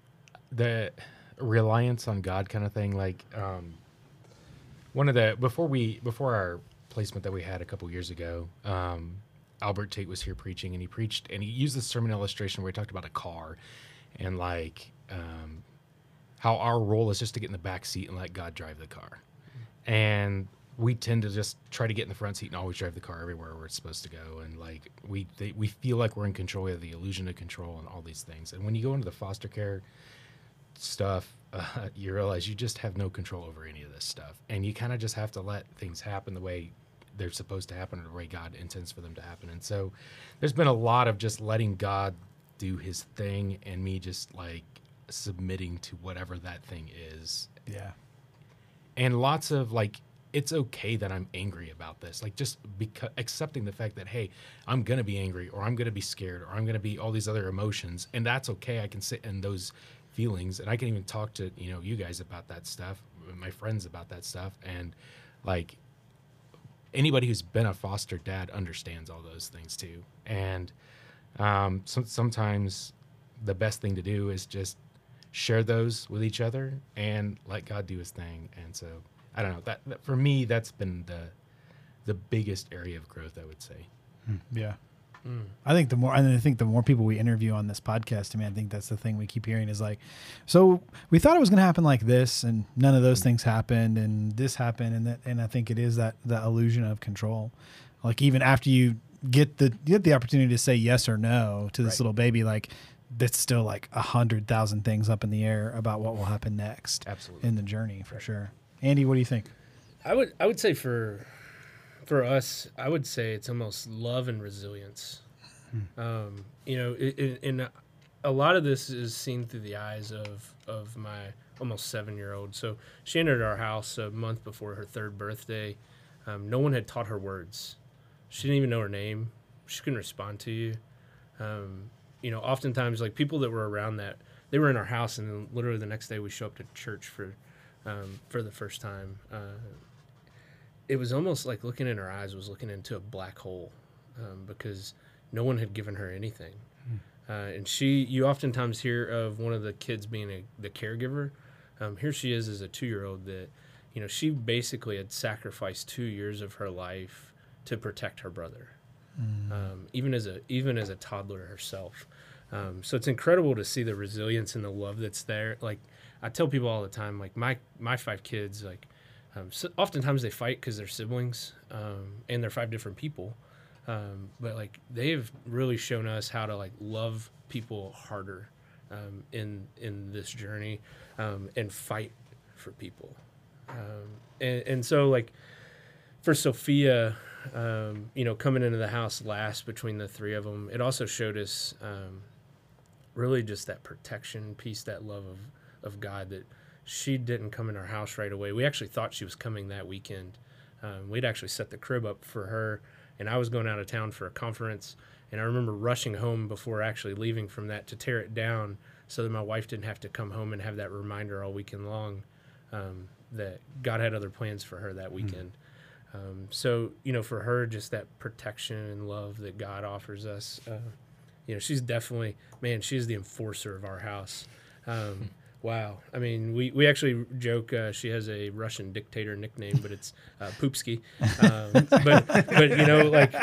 the reliance on God kind of thing. Like, um, one of the before we before our placement that we had a couple years ago, um, Albert Tate was here preaching, and he preached and he used this sermon illustration where he talked about a car, and like um, how our role is just to get in the back seat and let God drive the car, and we tend to just try to get in the front seat and always drive the car everywhere where it's supposed to go and like we they, we feel like we're in control of the illusion of control and all these things and when you go into the foster care stuff uh, [laughs] you realize you just have no control over any of this stuff. And you kind of just have to let things happen the way they're supposed to happen or the way god intends for them to happen. And so there's been a lot of just letting god do his thing and me just like submitting to whatever that thing is. Yeah. and lots of like it's okay that i'm angry about this like just because accepting the fact that hey i'm gonna be angry or i'm gonna be scared or i'm gonna be all these other emotions and that's okay. I can sit in those feelings and i can even talk to you know you guys about that stuff my friends about that stuff and like anybody who's been a foster dad understands all those things too and um, so, sometimes the best thing to do is just share those with each other and let God do His thing. And so I don't know that, that for me that's been the the biggest area of growth I would say. Yeah. I think the more, and I think the more people we interview on this podcast, I mean, I think that's the thing we keep hearing is like, so we thought it was going to happen like this, and none of those mm. things happened, and this happened, and that, and I think it is that that illusion of control. Like even after you get the get the opportunity to say yes or no to this Right. little baby, like that's still like a hundred thousand things up in the air about what will happen next Absolutely. in the journey for sure. Andy, what do you think? I would I would say for for us, I would say it's almost love and resilience. Um, you know, and a lot of this is seen through the eyes of of my almost seven year old. So she entered our house a month before her third birthday. Um, no one had taught her words. She didn't even know her name. She couldn't respond to you. Um, you know, oftentimes like people that were around that they were in our house, and then literally the next day we show up to church for um, for the first time. Uh, it was almost like looking in her eyes was looking into a black hole um, because no one had given her anything. Uh, and she, you oftentimes hear of one of the kids being a, the caregiver. Um, here she is as a two year old that, you know, she basically had sacrificed two years of her life to protect her brother, um, even as a even as a toddler herself. Um, so it's incredible to see the resilience and the love that's there. Like I tell people all the time, like my my five kids, like um, so oftentimes they fight because they're siblings um, and they're five different people. Um, but like they've really shown us how to like love people harder um, in in this journey um, and fight for people. Um, and, and so like for Sophia, you know, coming into the house last between the three of them, it also showed us really just that protection piece, that love of of God that she didn't come in our house right away. We actually thought she was coming that weekend. Um, we'd actually set the crib up for her, and I was going out of town for a conference. And I remember rushing home before actually leaving from that to tear it down so that my wife didn't have to come home and have that reminder all weekend long um, that God had other plans for her that weekend. Um, so, you know, for her, just that protection and love that God offers us, uh, you know, she's definitely, man, she's the enforcer of our house. Wow. I mean, we, we actually joke uh, she has a Russian dictator nickname, but it's uh, Poopski. Um, but, but, you know, like,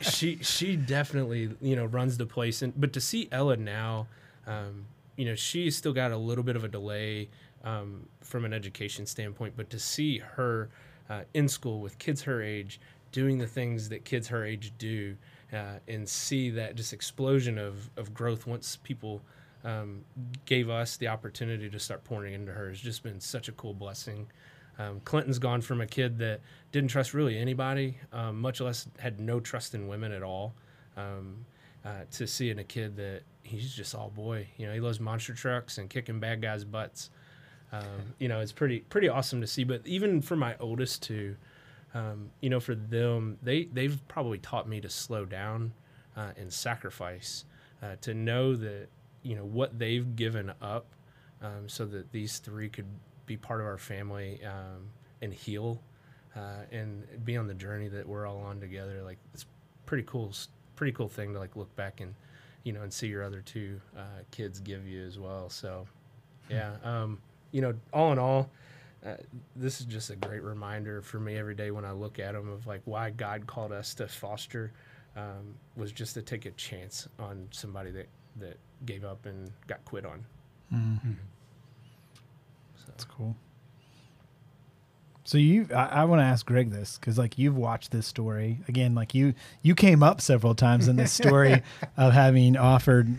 she she definitely you know runs the place and but to see Ella now um, you know she's still got a little bit of a delay um, from an education standpoint but to see her uh, in school with kids her age doing the things that kids her age do uh, and see that just explosion of, of growth once people um, gave us the opportunity to start pouring into her has just been such a cool blessing um, Clinton's gone from a kid that didn't trust really anybody, um, much less had no trust in women at all, um, uh, to seeing a kid that he's just all boy. You know, he loves monster trucks and kicking bad guys' butts. Um, you know, it's pretty pretty awesome to see. But even for my oldest two, um, you know, for them, they they've probably taught me to slow down uh, and sacrifice, uh, to know that you know what they've given up, um, so that these three could be part of our family um, and heal uh, and be on the journey that we're all on together. Like it's pretty cool, pretty cool thing to like look back and you know and see your other two uh, kids give you as well. So yeah, um, you know, all in all. Uh, this is just a great reminder for me every day when I look at them of like why God called us to foster um, was just to take a chance on somebody that that gave up and got quit on. That's cool. So you, I, I want to ask Greg this because like you've watched this story again. Like you, you came up several times in this story [laughs] of having offered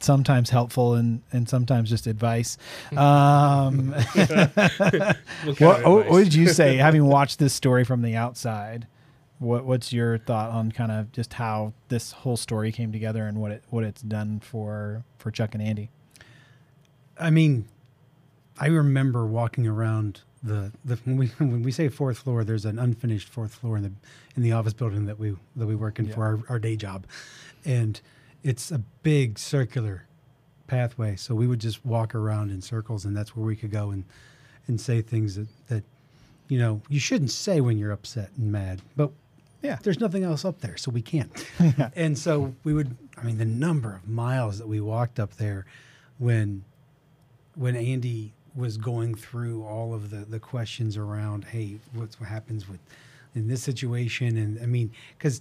sometimes helpful and and sometimes just advice. [laughs] Um, [laughs] What what, what, did you say having watched this story from the outside? What what's your thought on kind of just how this whole story came together and what it what it's done for for Chuck and Andy? I mean, I remember walking around the, the when we [laughs] when we say fourth floor, there's an unfinished fourth floor in the in the office building that we that we work in for our, our day job, and it's a big circular pathway. So we would just walk around in circles, and that's where we could go and and say things that that you know you shouldn't say when you're upset and mad, but Yeah. there's nothing else up there, so we can't. [laughs] [laughs] and so we would. I mean, the number of miles that we walked up there when when Andy was going through all of the, the questions around, hey, what's what happens with in this situation, and I mean, because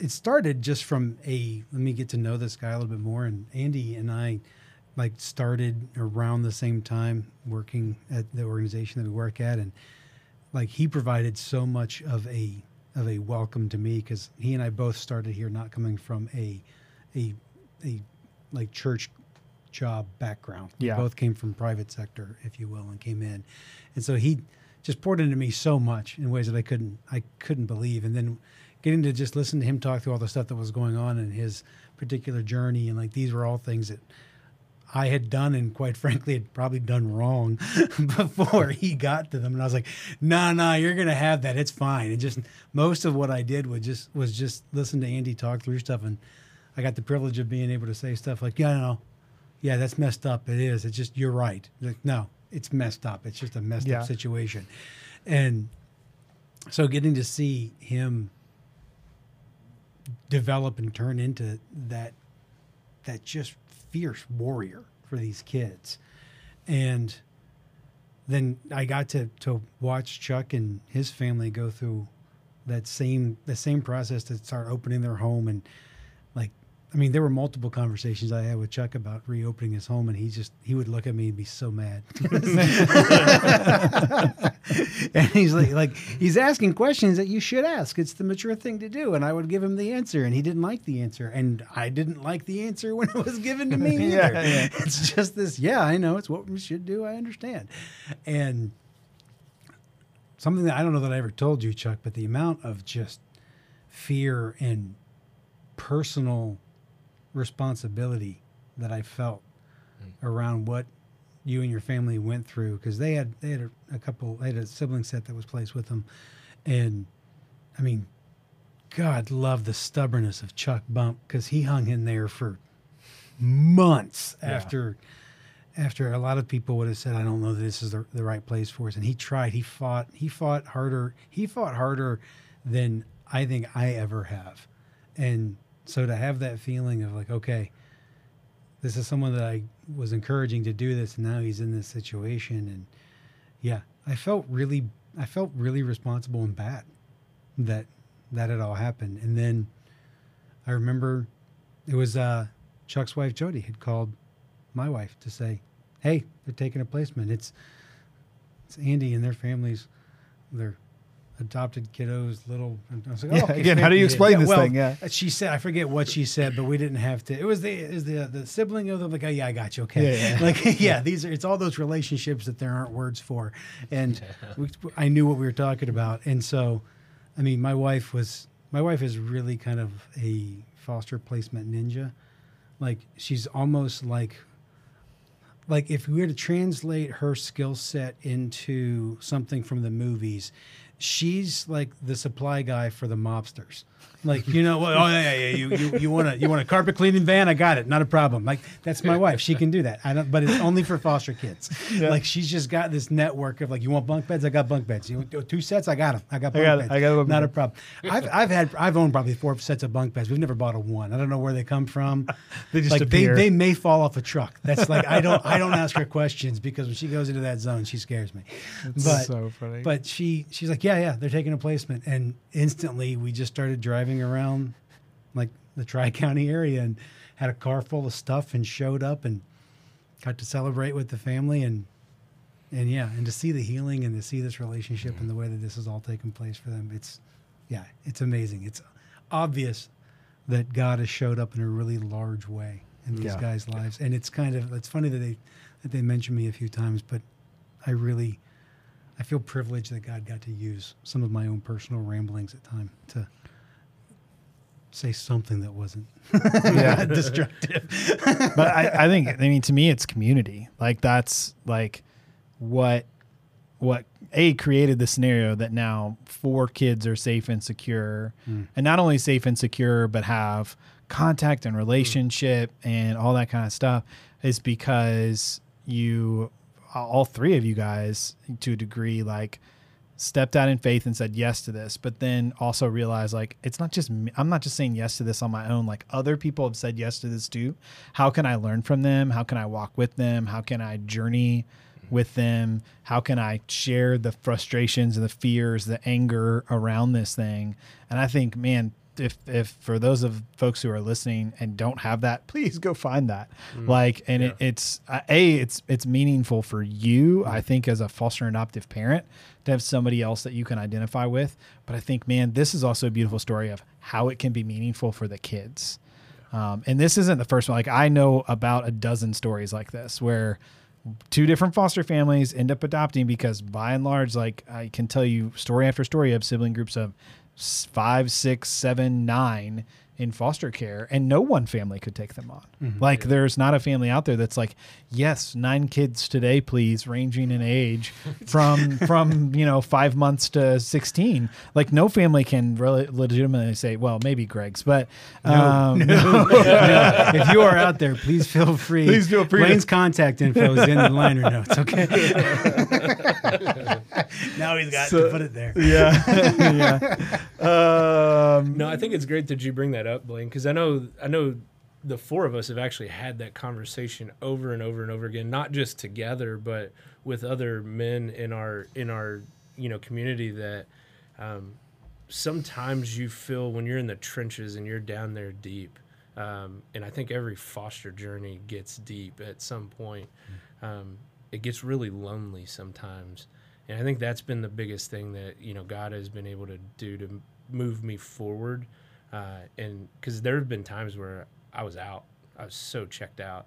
it started just from a let me get to know this guy a little bit more, and Andy and I like started around the same time working at the organization that we work at, and like he provided so much of a of a welcome to me because he and I both started here not coming from a a a like church job background. Yeah. We both came from private sector, if you will, and came in. And so he just poured into me so much in ways that I couldn't I couldn't believe. And then getting to just listen to him talk through all the stuff that was going on in his particular journey and like these were all things that I had done and quite frankly had probably done wrong [laughs] before he got to them. And I was like, no, no, you're gonna have that. It's fine. And just most of what I did was just was just listen to Andy talk through stuff and I got the privilege of being able to say stuff like, Yeah, no, yeah, that's messed up. It is. It's just you're right. Like, no, it's messed up. It's just a messed Yeah. up situation, and so getting to see him develop and turn into that that just fierce warrior for these kids, and then I got to to watch Chuck and his family go through that same the same process to start opening their home and I mean there were multiple conversations I had with Chuck about reopening his home and he just he would look at me and be so mad. [laughs] and he's like like he's asking questions that you should ask. It's the mature thing to do and I would give him the answer and he didn't like the answer and I didn't like the answer when it was given to me [laughs] either. Yeah, yeah. It's just this yeah, I know it's what we should do. I understand. And something that I don't know that I ever told you, Chuck, but the amount of just fear and personal responsibility that I felt hmm. around what you and your family went through because they had they had a, a couple they had a sibling set that was placed with them, and I mean, God love the stubbornness of Chuck Bump because he hung in there for months Yeah. after after a lot of people would have said, "I don't know that this is the, the right place for us," and he tried. He fought. He fought harder. He fought harder than I think I ever have, and so to have that feeling of like, okay, this is someone that I was encouraging to do this, and now he's in this situation, and yeah, I felt really, I felt really responsible and bad that that had all happened, and then I remember it was uh, Chuck's wife Jody had called my wife to say, "Hey, they're taking a placement. It's it's Andy and their families, their adopted kiddos, little." and I was like, Yeah, oh, okay, again, how do you explain this well, thing? Yeah. she said, I forget what she said, but we didn't have to. It was the is the the sibling of them like, oh yeah, I got you. Okay, Yeah, yeah. like [laughs] yeah, these are it's all those relationships that there aren't words for, and [laughs] we, I knew what we were talking about, and so, I mean, my wife was my wife is really kind of a foster placement ninja, like she's almost like like if we were to translate her skill set into something from the movies, she's like the supply guy for the mobsters. Like you know, oh yeah, yeah, yeah. You you, you want a you want a carpet cleaning van? I got it, not a problem. Like that's my wife. She can do that. I don't, but it's only for foster kids. Like she's just got this network of like, you want bunk beds? I got bunk beds. You want two sets? I got them. I got bunk got beds. I got bunk not a problem. I've I've had I've owned probably four sets of bunk beds. We've never bought a one. I don't know where they come from. [laughs] They just like appear. they they may fall off a truck. That's like I don't I don't ask her questions because when she goes into that zone, she scares me. but so funny. but she she's like, yeah, yeah, they're taking a placement, and instantly we just started driving around like the Tri County area and had a car full of stuff and showed up and got to celebrate with the family and and yeah, and to see the healing and to see this relationship and the way that this has all taken place for them, it's yeah, it's amazing. It's obvious that God has showed up in a really large way in these Yeah. guys' lives, and it's kind of it's funny that they that they mentioned me a few times, but I really I feel privileged that God got to use some of my own personal ramblings at time to say something that wasn't [laughs] Yeah. [laughs] destructive. [laughs] but I, I think I mean to me it's community. Like that's like what what a created the scenario that now four kids are safe and secure, hmm. and not only safe and secure, but have contact and relationship and all that kind of stuff is because you all three of you guys to a degree like stepped out in faith and said yes to this but then also realized like it's not just me, i'm not just saying yes to this on my own like other people have said yes to this too. How can i learn from them? How can i walk with them? How can i journey with them? How can i share the frustrations and the fears the anger around this thing? And i think man if if for those of folks who are listening and don't have that please go find that. Like and it, it's uh, a it's it's meaningful for you i think as a foster and adoptive parent to have somebody else that you can identify with. But i think man this is also a beautiful story of how it can be meaningful for the kids. Um, and this isn't the first one. Like i know about a dozen stories like this where two different foster families end up adopting because by and large like i can tell you story after story of sibling groups of five six seven nine in foster care and no one family could take them on. Like there's not a family out there that's like, yes, nine kids today, please, ranging in age from [laughs] from you know five months to sixteen. Like no family can really legitimately say, well, maybe Greg's, but um, [laughs] [laughs] if you are out there, please feel free. Please feel free to- contact info is in the liner notes. Okay. now he's got to put it there. yeah, yeah. Um, No, I think it's great that you bring that up, Blaine, because I know I know the four of us have actually had that conversation over and over and over again, not just together, but with other men in our in our you know community that um, sometimes you feel when you're in the trenches and you're down there deep. Um, and I think every foster journey gets deep at some point. Um, it gets really lonely sometimes. And I think that's been the biggest thing that, you know, God has been able to do to move me forward. Uh, and because there have been times where I was out, I was so checked out,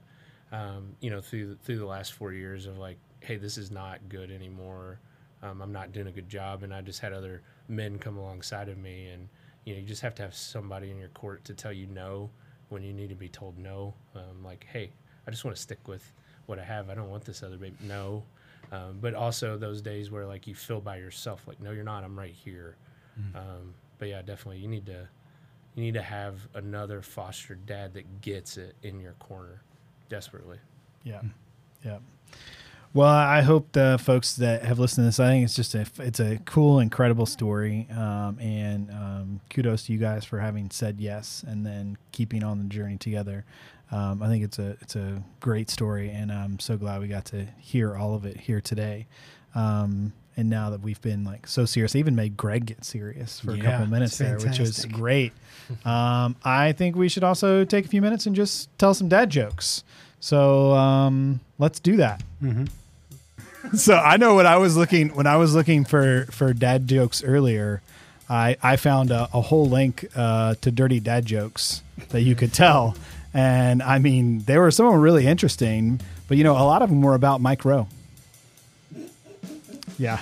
um, you know, through the, through the last four years of like, hey, this is not good anymore. Um, I'm not doing a good job. And I just had other men come alongside of me. And, you know, you just have to have somebody in your court to tell you no when you need to be told no. Um, like, hey, I just want to stick with what I have. I don't want this other baby. No. Um, but also those days where like you feel by yourself, like, no, you're not. I'm right here. Um, but yeah, definitely, you need to you need to have another foster dad that gets it in your corner, desperately. Yeah, yeah. Well, I hope the folks that have listened to this, I think it's just a it's a cool, incredible story, um, and um, kudos to you guys for having said yes and then keeping on the journey together. Um, I think it's a it's a great story, and I'm so glad we got to hear all of it here today. Um, and now that we've been like so serious, I even made Greg get serious for a couple minutes there, which was great. [laughs] um, I think we should also take a few minutes and just tell some dad jokes. So um, let's do that. [laughs] So I know when I was looking when I was looking for for dad jokes earlier, I I found a, a whole link uh, to dirty dad jokes that you could tell, and I mean they were some of them really interesting, but you know a lot of them were about Mike Rowe. Yeah,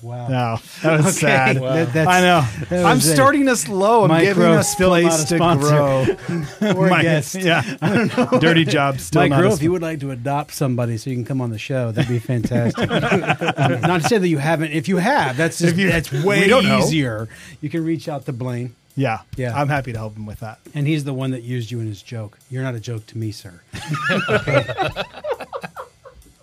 Wow. no, that was sad. That- that's- I know. that I'm starting us low. I'm giving us place to grow. [laughs] Or Mike- guest. Yeah, [laughs] I don't know. Dirty job. Still Mike not a Rowe, if you would like to adopt somebody so you can come on the show, that'd be fantastic. [laughs] Um, not to say that you haven't. If you have, that's just, you- that's way don't know. easier. You can reach out to Blaine, yeah, Yeah. I'm happy to help him with that. and he's the one that used you in his joke. You're not a joke to me, sir.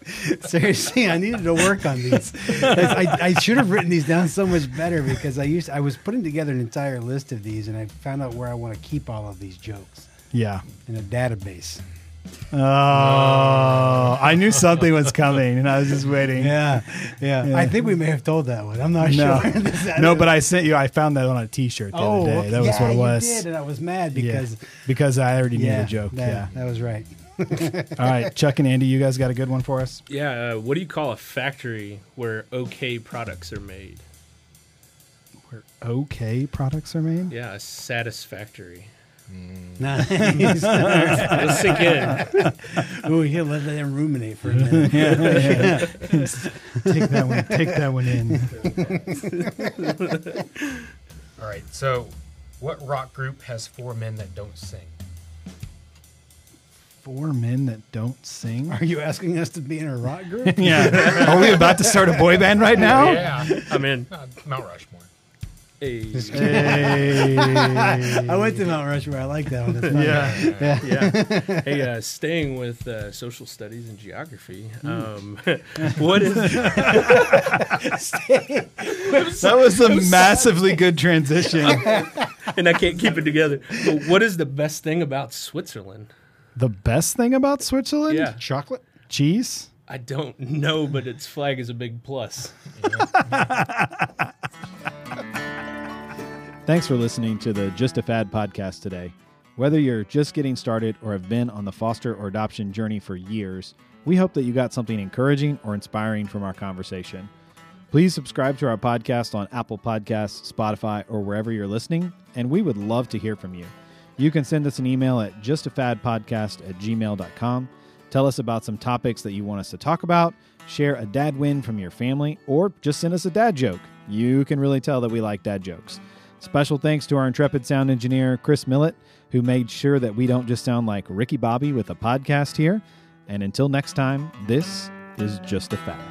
[laughs] Seriously, I needed to work on these. I, I should have written these down so much better because I used I was putting together an entire list of these, and I found out where I want to keep all of these jokes Yeah. in a database. Oh, I knew something was coming, and I was just waiting. Yeah, yeah, Yeah. I think we may have told that one. I'm not No, sure. [laughs] No, but I sent you. I found that on a T-shirt the oh, other day. That was what it was. did, and I was mad Yeah, because because I already knew yeah, the joke. that, yeah. that was right. All right, Chuck and Andy, you guys got a good one for us. Yeah. Uh, what do you call a factory where okay products are made? Where okay products are made. Yeah, a satisfactory. Nice. [laughs] Let's sink in. oh, he'll let them ruminate for a minute. [laughs] take that one. Take that one in. All right. So, what rock group has four men that don't sing? Four men that don't sing. Are you asking us to be in a rock group? [laughs] Yeah. [laughs] Are we about to start a boy band right now? Yeah. I'm in. Uh, Mount Rushmore. Hey. Hey. [laughs] I went to Mount Rushmore. I like that one. That's fun. yeah. yeah. Hey, uh, staying with uh, social studies and geography, um, what is That was a massively good transition. and I can't keep it together. But what is the best thing about Switzerland? The best thing about Switzerland? Yeah. Chocolate? Cheese? I don't know, but its flag is a big plus. [laughs] Thanks for listening to the Just a Fad podcast today. Whether you're just getting started or have been on the foster or adoption journey for years, we hope that you got something encouraging or inspiring from our conversation. Please subscribe to our podcast on Apple Podcasts, Spotify, or wherever you're listening, and we would love to hear from you. You can send us an email at justafadpodcast at gmail.com. Tell us about some topics that you want us to talk about, share a dad win from your family, or just send us a dad joke. You can really tell that we like dad jokes. Special thanks to our intrepid sound engineer, Chris Millett, who made sure that we don't just sound like Ricky Bobby with a podcast here. And until next time, this is Just a Fad.